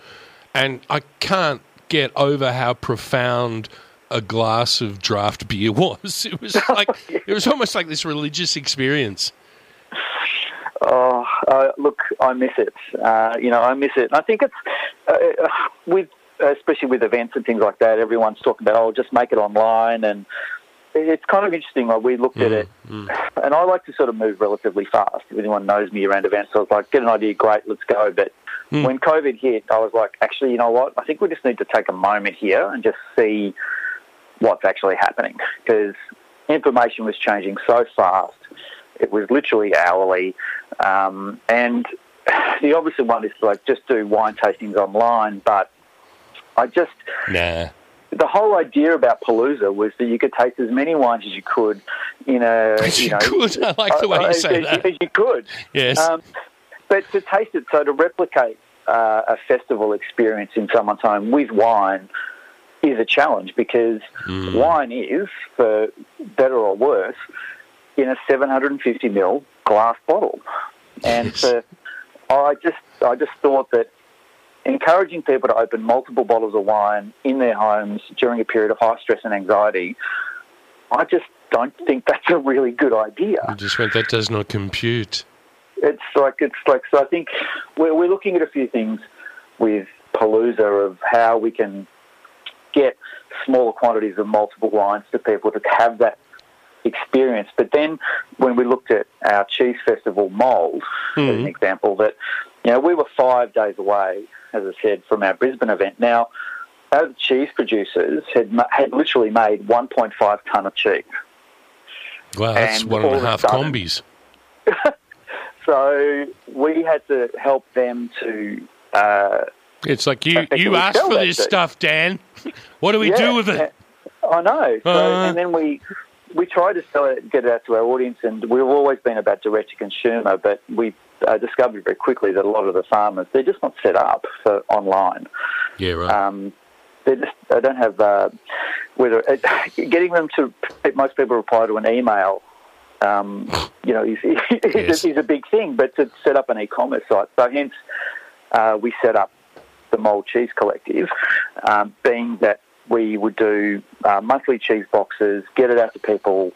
[SPEAKER 2] And I can't get over how profound a glass of draft beer was. It was like it was almost like this religious experience.
[SPEAKER 5] Oh, uh, look, I miss it. Uh, you know, I miss it. And I think it's uh, uh, with, especially with events and things like that. Everyone's talking about, oh, just make it online, and it's kind of interesting. Like we looked at mm, it, mm. and I like to sort of move relatively fast. If anyone knows me around events, I was like, get an idea, great, let's go. But mm. when COVID hit, I was like, actually, you know what? I think we just need to take a moment here and just see what's actually happening because information was changing so fast. It was literally hourly. Um, and the obvious one is like just do wine tastings online, but I just
[SPEAKER 2] Nah.
[SPEAKER 5] The whole idea about Palooza was that you could taste as many wines as you could in a
[SPEAKER 2] As you
[SPEAKER 5] know
[SPEAKER 2] could. I like the way you say
[SPEAKER 5] as,
[SPEAKER 2] that.
[SPEAKER 5] as you could.
[SPEAKER 2] Yes.
[SPEAKER 5] Um, but to taste it, so to replicate uh, a festival experience in someone's home with wine is a challenge because
[SPEAKER 2] Mm.
[SPEAKER 5] wine is, for better or worse, in a 750 ml glass bottle, and
[SPEAKER 2] Yes.
[SPEAKER 5] for, I just I just thought that encouraging people to open multiple bottles of wine in their homes during a period of high stress and anxiety, I just don't think that's a really good idea
[SPEAKER 2] I just went, that does not compute.
[SPEAKER 5] it's like it's like so. I think we're we're looking at a few things with Palooza of how we can get smaller quantities of multiple wines to people to have that experience. But then when we looked at our cheese festival mould, as an hmm. example, that you know we were five days away, as I said, from our Brisbane event. Now, our cheese producers had had literally made 1.5 ton of cheese.
[SPEAKER 2] Wow, that's
[SPEAKER 5] And
[SPEAKER 2] one and a half
[SPEAKER 5] sudden-
[SPEAKER 2] combis.
[SPEAKER 5] So we had to help them to. Uh,
[SPEAKER 2] It's like you, you asked for this
[SPEAKER 5] shit.
[SPEAKER 2] stuff, Dan. What do we do with it?
[SPEAKER 5] I know. So,
[SPEAKER 2] Uh.
[SPEAKER 5] and then we we tried to sell it, get it out to our audience, and we've always been about direct to consumer, but we uh, discovered very quickly that a lot of the farmers they're just not set up for online.
[SPEAKER 2] Yeah, right.
[SPEAKER 5] Um, they just they don't have uh, whether uh, getting them to most people reply to an email. Um, you know, is, is,
[SPEAKER 2] Yes.
[SPEAKER 5] is a big thing, but to set up an e-commerce site. So hence, uh, we set up the Mould Cheese Collective, um, being that we would do uh, monthly cheese boxes, get it out to people,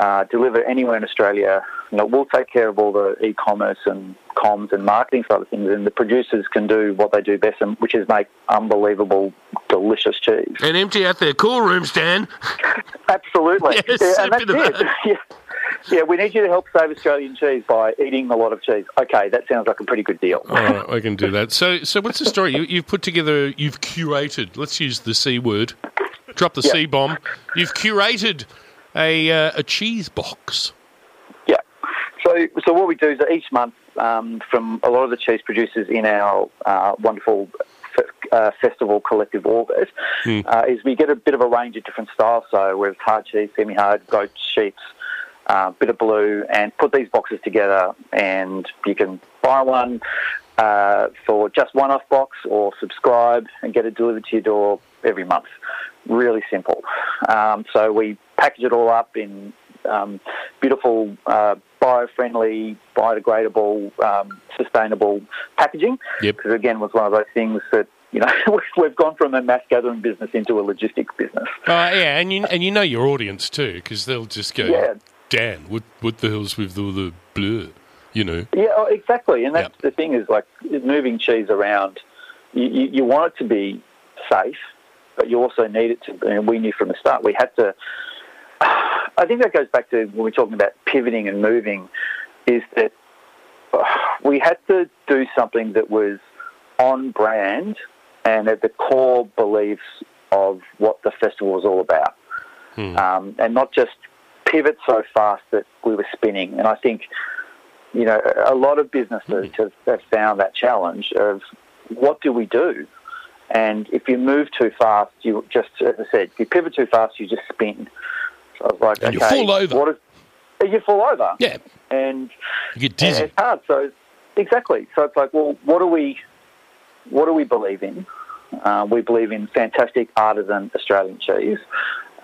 [SPEAKER 5] uh, deliver anywhere in Australia. You know, we'll take care of all the e-commerce and comms and marketing side of things, and the producers can do what they do best, and, which is make unbelievable, delicious cheese.
[SPEAKER 2] and empty out their cool rooms, Dan.
[SPEAKER 5] Absolutely,
[SPEAKER 2] Yes,
[SPEAKER 5] yeah, and that's it. yeah. yeah, we need you to help save Australian cheese by eating a lot of cheese. Okay, that sounds like a pretty good deal.
[SPEAKER 2] All right, I can do that. So, so what's the story? You, you've put together, you've curated. Let's use the C word. Drop the
[SPEAKER 5] Yeah.
[SPEAKER 2] C bomb. You've curated a uh, a cheese box.
[SPEAKER 5] Yeah. So, so what we do is that each month, um, from a lot of the cheese producers in our uh, wonderful uh, festival collective orbit, uh, is we get a bit of a range of different styles. So we have hard cheese, semi-hard, goat sheets, uh, bit of blue, and put these boxes together, and you can buy one uh, for just one-off box or subscribe and get it delivered to your door every month. Really simple. Um, so we package it all up in um, beautiful, uh, bio-friendly, biodegradable, um, sustainable packaging.
[SPEAKER 2] Yep.
[SPEAKER 5] Because again, was one of those things that you know we've gone from a mass gathering business into a logistics business.
[SPEAKER 2] Uh, yeah, and you and you know your audience too, because they'll just go,
[SPEAKER 5] Yeah.
[SPEAKER 2] Dan, what what the hell's with all the blur? You know.
[SPEAKER 5] Yeah, oh, exactly. And that's
[SPEAKER 2] Yep.
[SPEAKER 5] the thing is like moving cheese around. You, you, you want it to be safe, but you also need it to. And we knew from the start we had to. I think that goes back to when we're talking about pivoting and moving, is that we had to do something that was on brand and at the core beliefs of what the festival was all about, um, and not just pivot so fast that we were spinning. And I think you know, a lot of businesses have, have found that challenge of what do we do? And if you move too fast, you just, as I said, if you pivot too fast, you just spin. So I was like,
[SPEAKER 2] And you fall over.
[SPEAKER 5] What is, you fall over.
[SPEAKER 2] Yeah.
[SPEAKER 5] And
[SPEAKER 2] You get dizzy.
[SPEAKER 5] it's hard. So exactly. So it's like, well, what do we, what do we believe in? Uh, we believe in fantastic artisan Australian cheese.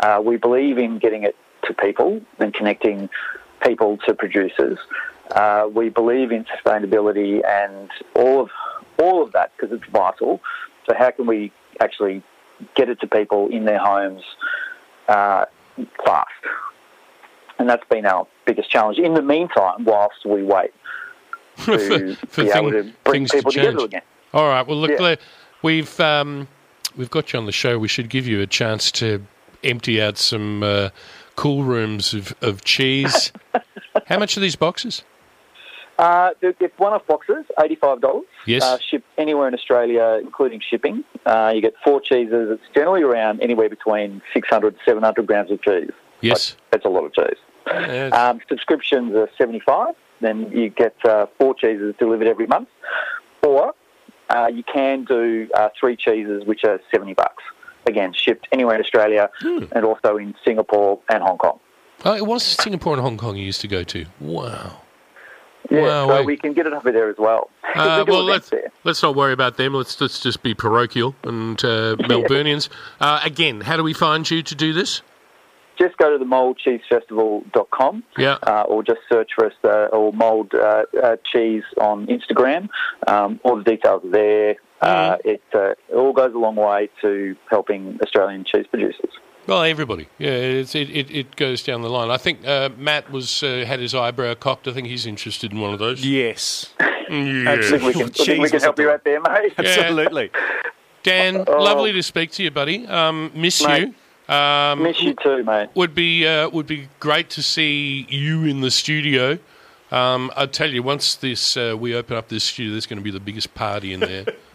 [SPEAKER 5] Uh, we believe in getting it to people and connecting people to producers. Uh, we believe in sustainability and all of all of that because it's vital. So how can we actually get it to people in their homes uh, fast? And that's been our biggest challenge. In the meantime, whilst we wait to
[SPEAKER 2] For
[SPEAKER 5] be
[SPEAKER 2] thing-
[SPEAKER 5] able to bring
[SPEAKER 2] things to
[SPEAKER 5] people together again.
[SPEAKER 2] All right. Well, look,
[SPEAKER 5] Yeah.
[SPEAKER 2] We've um, we've got you on the show. We should give you a chance to empty out some uh, cool rooms of, of cheese. How much are these boxes?
[SPEAKER 5] Uh, they're, they're one-off boxes, eighty-five dollars.
[SPEAKER 2] Yes.
[SPEAKER 5] Uh, shipped anywhere in Australia, including shipping. Uh, you get four cheeses. It's generally around anywhere between 600 700 grams of cheese.
[SPEAKER 2] Yes.
[SPEAKER 5] That's a lot of cheese.
[SPEAKER 2] Yeah,
[SPEAKER 5] Um, subscriptions are 75 Then you get uh, four cheeses delivered every month. Or uh, you can do uh, three cheeses, which are 70 bucks. Again, shipped anywhere in Australia
[SPEAKER 2] Hmm.
[SPEAKER 5] and also in Singapore and Hong Kong.
[SPEAKER 2] oh, it was Singapore and Hong Kong you used to go to. Wow.
[SPEAKER 5] Yeah,
[SPEAKER 2] Wow,
[SPEAKER 5] so
[SPEAKER 2] wait.
[SPEAKER 5] we can get it over there as well.
[SPEAKER 2] Uh,
[SPEAKER 5] we
[SPEAKER 2] well, let's,
[SPEAKER 5] there.
[SPEAKER 2] let's not worry about them. Let's, let's just be parochial and uh, Melburnians. Uh, again, how do we find you to do this?
[SPEAKER 5] Just go to the moldcheesefestival.com
[SPEAKER 2] Yeah.
[SPEAKER 5] uh, or just search for us uh, or Mould uh, uh, cheese on Instagram. Um, all the details are there. Uh,
[SPEAKER 2] Mm-hmm.
[SPEAKER 5] it, uh, it all goes a long way to helping Australian cheese producers.
[SPEAKER 2] Well, everybody. Yeah, it's, it, it, it goes down the line. I think uh, Matt was uh, had his eyebrow cocked. I think he's interested in one of those.
[SPEAKER 3] Yes,
[SPEAKER 5] I think we can, I think we can help you out there, mate.
[SPEAKER 3] absolutely.
[SPEAKER 2] Dan,
[SPEAKER 5] Oh.
[SPEAKER 2] lovely to speak to you, buddy. Um, miss
[SPEAKER 5] Mate.
[SPEAKER 2] you. Um,
[SPEAKER 5] Miss you too, mate.
[SPEAKER 2] would be uh, would be great to see you in the studio. Um, I tell you, once this uh, we open up this studio, there's going to be the biggest party in there.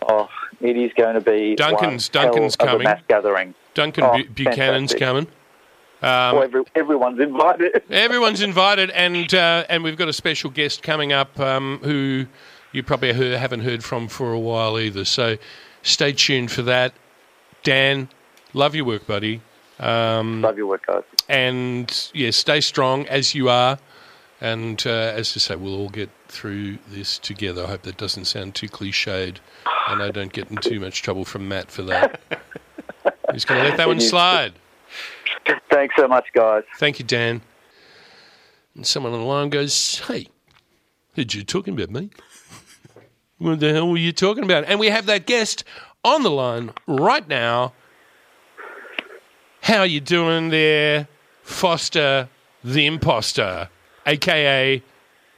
[SPEAKER 5] It is going to be
[SPEAKER 2] Duncan's- Duncan's coming.
[SPEAKER 5] mass gathering.
[SPEAKER 2] Duncan
[SPEAKER 5] Oh,
[SPEAKER 2] Bu- Buchanan's
[SPEAKER 5] fantastic.
[SPEAKER 2] coming.
[SPEAKER 5] well, every, everyone's invited.
[SPEAKER 2] Everyone's invited, and uh, and we've got a special guest coming up um, who you probably heard, haven't heard from for a while either. So stay tuned for that. Dan, love your work, buddy, um,
[SPEAKER 5] Love your work, guys.
[SPEAKER 2] and yeah, stay strong as you are. And uh, as I say, we'll all get through this together. I hope that doesn't sound too cliched, and I don't get in too much trouble from Matt for that. He's going to let that one slide.
[SPEAKER 5] Thanks so much, guys.
[SPEAKER 2] Thank you, Dan. And someone on the line goes, Hey, heard you talking about me? What the hell were you talking about? And we have that guest on the line right now. How you doing there, Foster the Imposter, aka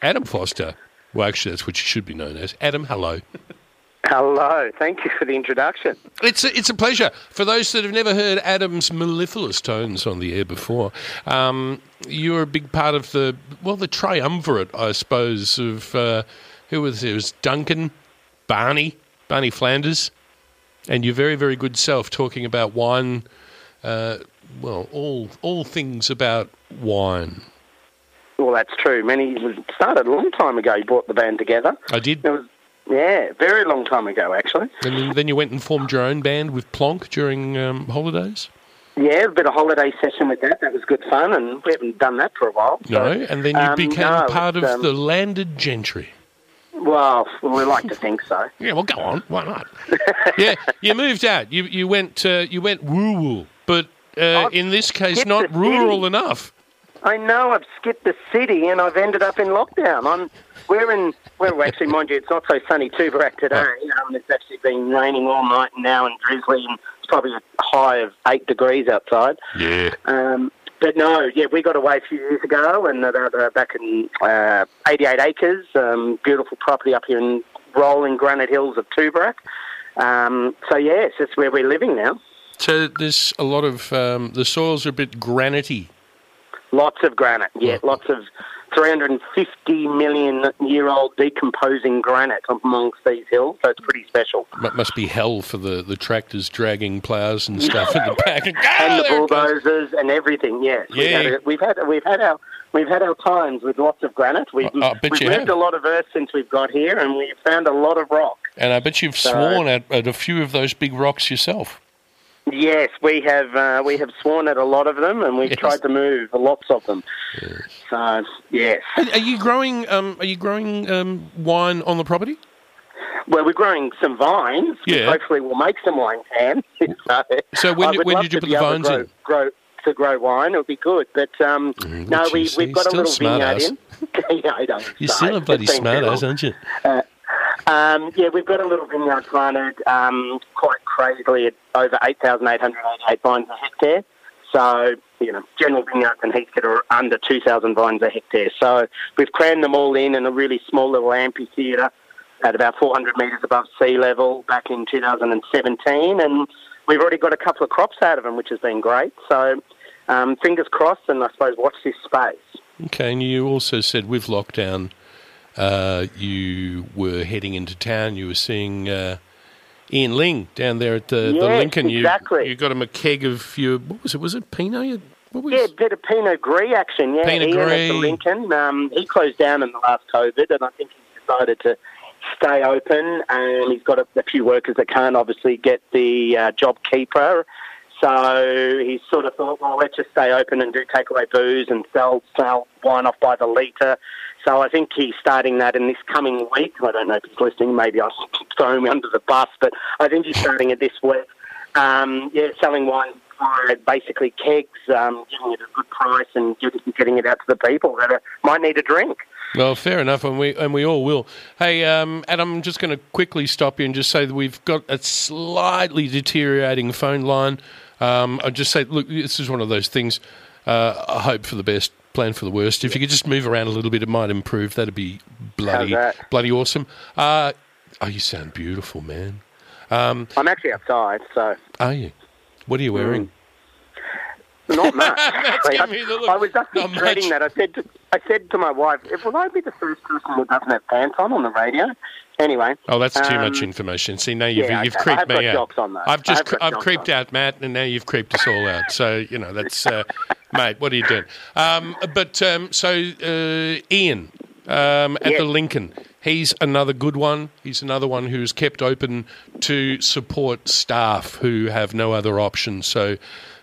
[SPEAKER 2] Adam Foster? Well, actually, that's what you should be known as. Adam, hello.
[SPEAKER 6] Hello, thank you for the introduction.
[SPEAKER 2] It's a, it's a pleasure. For those that have never heard Adam's mellifluous tones on the air before, um, you're a big part of the well, the triumvirate, I suppose, of uh, who was there? It was Duncan, Barney, Barney Flanders, and your very very good self talking about wine. Uh, well, all all things about wine.
[SPEAKER 6] That's true. Many started a long time ago. You brought the band together.
[SPEAKER 2] I did,
[SPEAKER 6] was yeah, very long time ago actually.
[SPEAKER 2] and then, then you went and formed your own band with Plonk during um, holidays.
[SPEAKER 6] Yeah, a bit of holiday session with that. That was good fun, and we haven't done that for a while.
[SPEAKER 2] No, and then you
[SPEAKER 6] um,
[SPEAKER 2] became
[SPEAKER 6] no,
[SPEAKER 2] part of
[SPEAKER 6] um,
[SPEAKER 2] the landed gentry.
[SPEAKER 6] Well, we like to think so.
[SPEAKER 2] Yeah, well, go on. Why not? yeah, you moved out. You you went uh, you went woo woo, but uh, in this case, not rural
[SPEAKER 6] city.
[SPEAKER 2] enough.
[SPEAKER 6] I know I've skipped the city and I've ended up in lockdown. I'm we're in well actually mind you it's not so sunny Tooborac today. Um, it's actually been raining all night now and drizzly and it's probably a high of eight degrees outside.
[SPEAKER 2] Yeah.
[SPEAKER 6] Um, but no, yeah, we got away a few years ago and about uh, back in uh, 88 acres, um, beautiful property up here in rolling granite hills of Tooborac. Um, so yes, that's where we're living now.
[SPEAKER 2] So there's a lot of um, the soils are a bit granity.
[SPEAKER 6] Lots of granite, yeah, lots of 350 million year old decomposing granite amongst these hills, so it's pretty special.
[SPEAKER 2] Mu- Must be hell for the, the tractors dragging plows and stuff in the back.
[SPEAKER 6] And
[SPEAKER 2] Ah,
[SPEAKER 6] the
[SPEAKER 2] there it goes.
[SPEAKER 6] bulldozers and everything, yes. We've
[SPEAKER 2] Yeah.
[SPEAKER 6] had, we've had we've had our we've had our times with lots of granite. We've,
[SPEAKER 2] I- I bet
[SPEAKER 6] we've moved
[SPEAKER 2] have.
[SPEAKER 6] a lot of earth since we've got here, and we've found a lot of rock.
[SPEAKER 2] And I bet you've sworn at, at a few of those big rocks yourself.
[SPEAKER 6] Yes, we have uh, we have sworn at a lot of them, and we've
[SPEAKER 2] Yes.
[SPEAKER 6] tried to move lots of them. So yes,
[SPEAKER 2] Are are you growing? Um, are you growing um, wine on the property?
[SPEAKER 6] well, we're growing some vines. which
[SPEAKER 2] Yeah.
[SPEAKER 6] hopefully we'll make some wine can. so,
[SPEAKER 2] So when
[SPEAKER 6] I
[SPEAKER 2] when did you put the vines
[SPEAKER 6] grow,
[SPEAKER 2] in?
[SPEAKER 6] Grow to grow wine, it would be good. But um,
[SPEAKER 2] Mm,
[SPEAKER 6] no, we we've got a little vineyard
[SPEAKER 2] ass.
[SPEAKER 6] in. yeah, I don't.
[SPEAKER 2] You're still a bloody
[SPEAKER 6] It's been too
[SPEAKER 2] smart ass, aren't you?
[SPEAKER 6] Um, yeah, we've got a little vineyard planted um, quite crazily at over 8,888 vines a hectare. So, you know, general vineyards and Heathcote are under 2,000 vines a hectare. So we've crammed them all in in a really small little amphitheatre at about 400 metres above sea level back in 2017. And we've already got a couple of crops out of them, which has been great. So um, fingers crossed and I suppose watch this space.
[SPEAKER 2] Okay, and you also said with lockdown, uh, you were heading into town. You were seeing uh, Ian Ling down there at the, the Lincoln. You,
[SPEAKER 6] exactly.
[SPEAKER 2] You got him a keg of your what was it? Was it Pinot? You- What was
[SPEAKER 6] Yeah, bit of Pinot Gris action. Yeah,
[SPEAKER 2] Pinot
[SPEAKER 6] Ian at
[SPEAKER 2] Gris.
[SPEAKER 6] the Lincoln. Um, he closed down in the last COVID, and I think he's decided to stay open. And he's got a, a few workers that can't obviously get the uh, job keeper. So he sort of thought, well, let's just stay open and do takeaway booze and sell sell wine off by the litre. So I think he's starting that in this coming week. I don't know if he's listening. Maybe I'll throw him under the bus, but I think he's starting it this week. Um, yeah, selling wine for basically kegs, um, giving it a good price and getting it out to the people that are, might need a drink.
[SPEAKER 2] Well, fair enough, and we and we all will. Hey, um, Adam, I'm just going to quickly stop you and just say that we've got a slightly deteriorating phone line. Um, I just say, look, this is one of those things. Uh, I hope for the best, plan for the worst. If you could just move around a little bit, it might improve. That'd be bloody, bloody awesome. Uh, oh, you sound beautiful, man.
[SPEAKER 6] I'm actually outside, so
[SPEAKER 2] Are you? What are you wearing?
[SPEAKER 6] Not much.
[SPEAKER 2] That's
[SPEAKER 6] I. I was actually
[SPEAKER 2] Not
[SPEAKER 6] dreading
[SPEAKER 2] much.
[SPEAKER 6] that. I said, to, I said to my wife, "If will I be the first person who doesn't have pants on on the radio?" Anyway.
[SPEAKER 2] Oh, that's too
[SPEAKER 6] um,
[SPEAKER 2] much information. See, now you've,
[SPEAKER 6] yeah,
[SPEAKER 2] you've
[SPEAKER 6] okay.
[SPEAKER 2] creeped me out.
[SPEAKER 6] jocks on, though.
[SPEAKER 2] I've just
[SPEAKER 6] I've
[SPEAKER 2] I've creeped
[SPEAKER 6] on.
[SPEAKER 2] out Matt, and now you've creeped us all out. So you know that's uh, mate. What are you doing? Um, but um, so uh, Ian um, at
[SPEAKER 6] Yes.
[SPEAKER 2] the Lincoln, he's another good one. He's another one who's kept open to support staff who have no other option. So.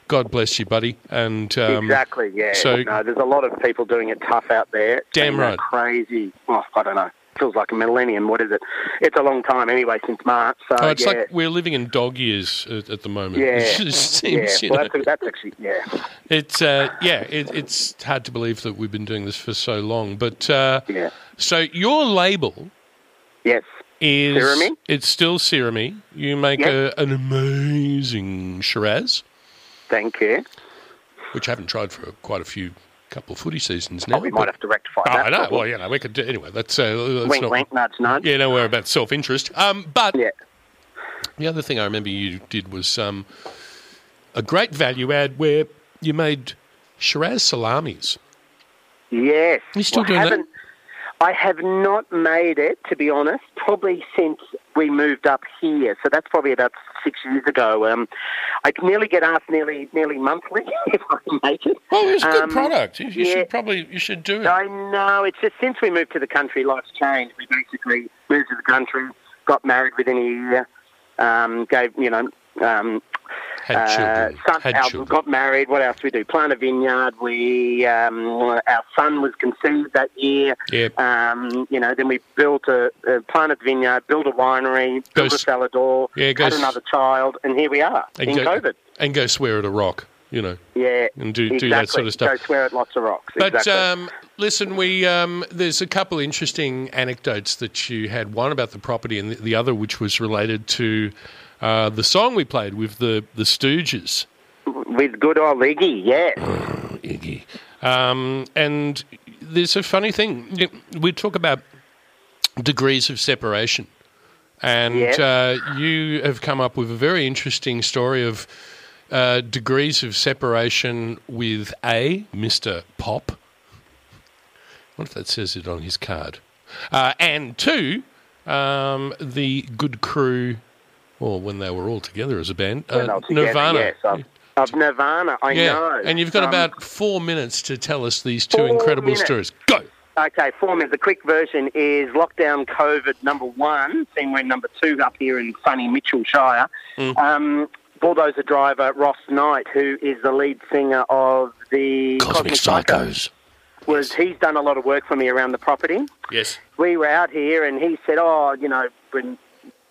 [SPEAKER 2] God bless you, buddy. And um,
[SPEAKER 6] exactly. Yeah.
[SPEAKER 2] so-
[SPEAKER 6] no, there's a lot of people doing it tough out there.
[SPEAKER 2] Damn right.
[SPEAKER 6] Crazy. Well, I don't know. Feels like a millennium. What is it? It's a long time anyway since March. So
[SPEAKER 2] Oh, it's
[SPEAKER 6] yeah.
[SPEAKER 2] like we're living in dog years at, at the moment.
[SPEAKER 6] Yeah,
[SPEAKER 2] It just seems,
[SPEAKER 6] yeah. Well, that's, that's actually yeah.
[SPEAKER 2] It's uh, yeah, it, it's hard to believe that we've been doing this for so long. But uh,
[SPEAKER 6] Yeah.
[SPEAKER 2] so your label
[SPEAKER 6] Yes.
[SPEAKER 2] is
[SPEAKER 6] Syrahmi?
[SPEAKER 2] It's still Syrahmi. You make
[SPEAKER 6] Yep.
[SPEAKER 2] a, an amazing Shiraz,
[SPEAKER 6] Thank you.
[SPEAKER 2] which I haven't tried for quite a few couple of footy seasons now.
[SPEAKER 6] Oh, we might have to rectify
[SPEAKER 2] Oh,
[SPEAKER 6] that.
[SPEAKER 2] I know. Well, you know, we could do anyway. That's, uh, that's
[SPEAKER 6] wink,
[SPEAKER 2] not.
[SPEAKER 6] wink, nudge, nudge.
[SPEAKER 2] Yeah, no, we're about self interest. Um, but
[SPEAKER 6] Yeah.
[SPEAKER 2] the other thing I remember you did was um, a great value add where you made Shiraz salamis.
[SPEAKER 6] Yes.
[SPEAKER 2] You still
[SPEAKER 6] Well,
[SPEAKER 2] doing
[SPEAKER 6] I
[SPEAKER 2] that?
[SPEAKER 6] I have not made it, to be honest, probably since we moved up here. So that's probably about six years ago. Um, I nearly get asked nearly nearly monthly if I can make it.
[SPEAKER 2] Well, it's a good
[SPEAKER 6] Um,
[SPEAKER 2] product. You, you
[SPEAKER 6] yeah.
[SPEAKER 2] should probably you should do it.
[SPEAKER 6] I know. It's just since we moved to the country, life's changed. We basically moved to the country, got married within a year, um, gave, you know, um,
[SPEAKER 2] Had
[SPEAKER 6] uh,
[SPEAKER 2] children.
[SPEAKER 6] son,
[SPEAKER 2] Had
[SPEAKER 6] our,
[SPEAKER 2] children.
[SPEAKER 6] got married. What else we do? Plant a vineyard. We um, our son was conceived that year.
[SPEAKER 2] Yep.
[SPEAKER 6] Um, you know, then we built a, a planted vineyard, built a winery, built a cellar door,
[SPEAKER 2] Yeah,
[SPEAKER 6] had
[SPEAKER 2] s-
[SPEAKER 6] another child, and here we are in
[SPEAKER 2] go-
[SPEAKER 6] COVID.
[SPEAKER 2] and go swear at a rock. You know.
[SPEAKER 6] Yeah,
[SPEAKER 2] and do- do that sort of stuff.
[SPEAKER 6] Go swear at lots of rocks.
[SPEAKER 2] But
[SPEAKER 6] exactly.
[SPEAKER 2] um, listen, we um, there's a couple interesting anecdotes that you had. One about the property, and the, the other which was related to uh, the song we played with the the Stooges.
[SPEAKER 6] with good old Iggy, yes.
[SPEAKER 2] Iggy. Um, and there's a funny thing. We talk about degrees of separation. And uh, you have come up with a very interesting story of uh, degrees of separation with A, Mr. Pop. What if that says it on his card? Uh, and two, um, the good crew, or when they were all together as a band, uh,
[SPEAKER 6] When they were together,
[SPEAKER 2] Nirvana.
[SPEAKER 6] Yes, of, Nirvana, I
[SPEAKER 2] Yeah,
[SPEAKER 6] know.
[SPEAKER 2] and you've got
[SPEAKER 6] Um,
[SPEAKER 2] about four minutes to tell us these two incredible
[SPEAKER 6] minutes.
[SPEAKER 2] stories. Go.
[SPEAKER 6] Okay, four minutes. the quick version is lockdown COVID number one, seen we're number two up here in sunny Mitchell Shire.
[SPEAKER 2] Mm.
[SPEAKER 6] Um, bulldozer driver Ross Knight, who is the lead singer of the
[SPEAKER 2] Cosmic Psychos.
[SPEAKER 6] was he's done a lot of work for me around the property.
[SPEAKER 2] Yes.
[SPEAKER 6] We were out here, and he said, "Oh, you know, when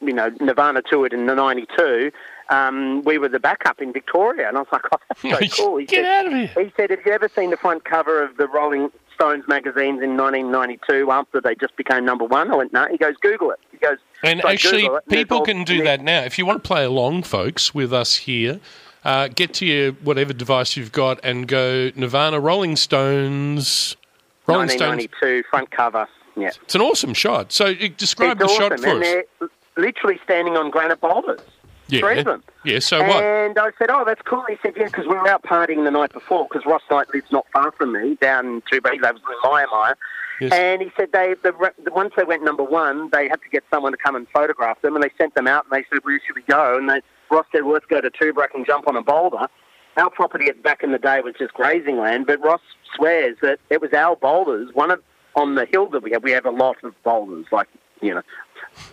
[SPEAKER 6] you know Nirvana toured in the '92." Um, we were the backup in Victoria, and I was like, "Oh, that's so cool." He
[SPEAKER 2] Get
[SPEAKER 6] said,
[SPEAKER 2] out of here.
[SPEAKER 6] he said, "Have you ever seen the front cover of the Rolling Stones magazines in 1992 after they just became number one?" I went, "No." He goes, "Google it." He goes,
[SPEAKER 2] And
[SPEAKER 6] so
[SPEAKER 2] actually,
[SPEAKER 6] it,
[SPEAKER 2] people can do that now. If you want to play along, folks, with us here, uh, get to your whatever device you've got and go Nirvana, Rolling Stones. Rolling Stones.
[SPEAKER 6] 1992 front cover. Yeah,
[SPEAKER 2] It's an awesome shot. So you describe
[SPEAKER 6] it's
[SPEAKER 2] the shot
[SPEAKER 6] awesome,
[SPEAKER 2] for
[SPEAKER 6] and
[SPEAKER 2] us.
[SPEAKER 6] Literally standing on granite boulders. Three of them.
[SPEAKER 2] Yeah. So what?
[SPEAKER 6] And I said, "Oh, that's cool." He said, "Yeah, because we were out partying the night before. Because Ross Knight lives not far from me, down in Two Breaks. They in Maya
[SPEAKER 2] Yes.
[SPEAKER 6] And he said they the, the once they went number one, they had to get someone to come and photograph them, and they sent them out, and they said, "Where should we go?" And they, Ross said, well, "Let's go to Tooborac and jump on a boulder." Our property at, back in the day was just grazing land, but Ross swears that it was our boulders. One of on the hill that we have, we have a lot of boulders, like you know,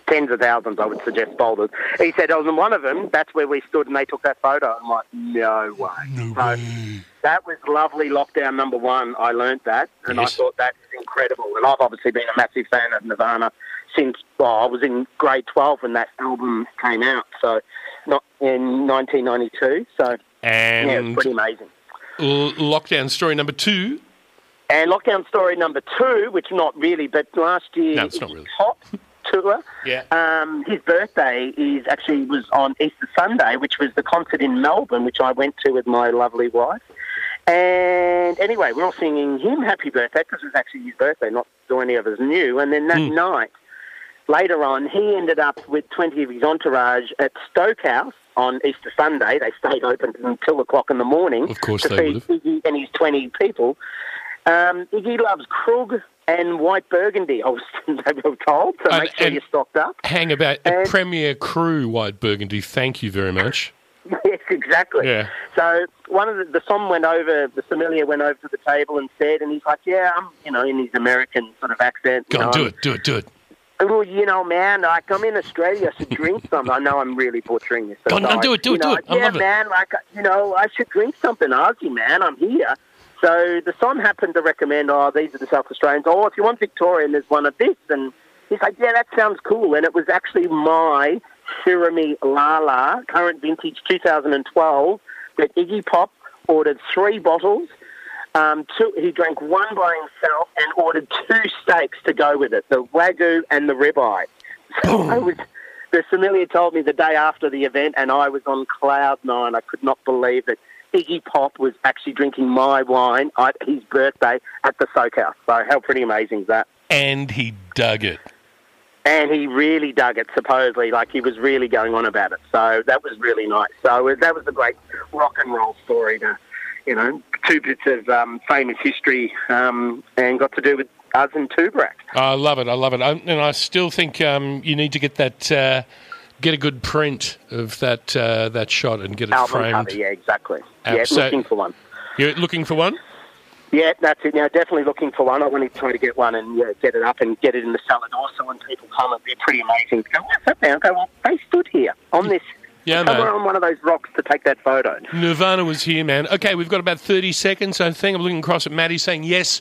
[SPEAKER 6] tens of thousands, I would suggest, boulders. He said, oh, and one of them, that's where we stood and they took that photo. I'm like, no way. so that was lovely lockdown number one. I learnt that, and
[SPEAKER 2] Yes.
[SPEAKER 6] I thought that's incredible. And I've obviously been a massive fan of Nirvana since, well, I was in grade 12 when that album came out, so not in 1992. So, yeah,
[SPEAKER 2] And
[SPEAKER 6] it's pretty amazing.
[SPEAKER 2] l- lockdown story number two.
[SPEAKER 6] And lockdown story number two, which not really, but last year,
[SPEAKER 2] No, it's not really.
[SPEAKER 6] top tour.
[SPEAKER 2] Yeah.
[SPEAKER 6] Um, his birthday is actually was on Easter Sunday, which was the concert in Melbourne, which I went to with my lovely wife. And anyway, we're all singing him happy birthday because it was actually his birthday, not so any of us knew. And then that
[SPEAKER 2] Hmm.
[SPEAKER 6] night, later on, he ended up with 20 of his entourage at Stoke House on Easter Sunday. They stayed open until o'clock in the morning
[SPEAKER 2] Of course
[SPEAKER 6] to
[SPEAKER 2] they
[SPEAKER 6] feed. Iggy and his 20 people. Um, Iggy loves Krug and white burgundy, I was they were told, so
[SPEAKER 2] And-
[SPEAKER 6] make sure you're stocked up.
[SPEAKER 2] Hang about
[SPEAKER 6] And-
[SPEAKER 2] Premier Cru White Burgundy. Thank you very much.
[SPEAKER 6] yes, exactly.
[SPEAKER 2] Yeah.
[SPEAKER 6] So one of the, the som went over, the sommelier went over to the table and said, and he's like, yeah, I'm, you know, in his American sort of accent.
[SPEAKER 2] Go
[SPEAKER 6] know,
[SPEAKER 2] do it, do it, do it.
[SPEAKER 6] Well, you know, man, like I'm in Australia, I should drink something. I know I'm really butchering this. so
[SPEAKER 2] Go on, do it, do
[SPEAKER 6] You
[SPEAKER 2] it, do it. I
[SPEAKER 6] yeah,
[SPEAKER 2] it.
[SPEAKER 6] man, like you know, I should drink something Aussie, man. I'm here. So the son happened to recommend, oh, these are the South Australians. Oh, if you want Victorian, there's one of this, and he's like, yeah, that sounds cool. And it was actually my Syrahmi Lala, current vintage 2012, that Iggy Pop ordered three bottles. Um, two, he drank one by himself and ordered two steaks to go with it, the Wagyu and the ribeye. So I was, the sommelier told me the day after the event, and I was on cloud nine. I could not believe that Iggy Pop was actually drinking my wine at his birthday at the Stoke House. So how pretty amazing is that?
[SPEAKER 2] And he dug it.
[SPEAKER 6] And he really dug it, supposedly, like he was really going on about it. So that was really nice. So that was a great rock and roll story to, you know, two bits of um, famous history um, and got to do with us and Tooborac.
[SPEAKER 2] I love it. I love it. I, and I still think um, you need to get that, uh, get a good print of that uh, that shot and get it
[SPEAKER 6] Album
[SPEAKER 2] framed.
[SPEAKER 6] cover, yeah, exactly. Yeah, looking for one.
[SPEAKER 2] You're looking for one?
[SPEAKER 6] Yeah, that's it. Now, definitely looking for one. I want to try to get one and yeah, get it up and get it in the cellar door so when people come, it'd be pretty amazing. Go, what's that now? Go, well, they stood here on this,
[SPEAKER 2] Yeah, man.
[SPEAKER 6] on one of those rocks to take that photo.
[SPEAKER 2] Nirvana was here, man. Okay, we've got about 30 seconds, I think. I'm looking across at Maddie saying, yes,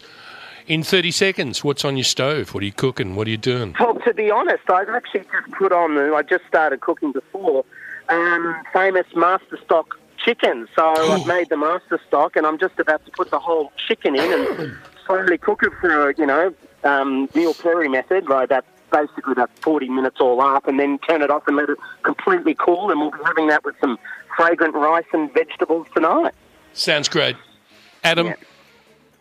[SPEAKER 2] in 30 seconds. What's on your stove? What are you cooking? What are you doing?
[SPEAKER 6] Well, to be honest, I've actually just put on, the- I just started cooking before, um, famous Master Stock chicken. So I've made the Master Stock and I'm just about to put the whole chicken in and slowly cook it for, you know, um, Neil Perry method, like that basically about 40 minutes all up and then turn it off and let it completely cool and we'll be having that with some fragrant rice and vegetables tonight.
[SPEAKER 2] Sounds great. Adam,
[SPEAKER 6] Yeah.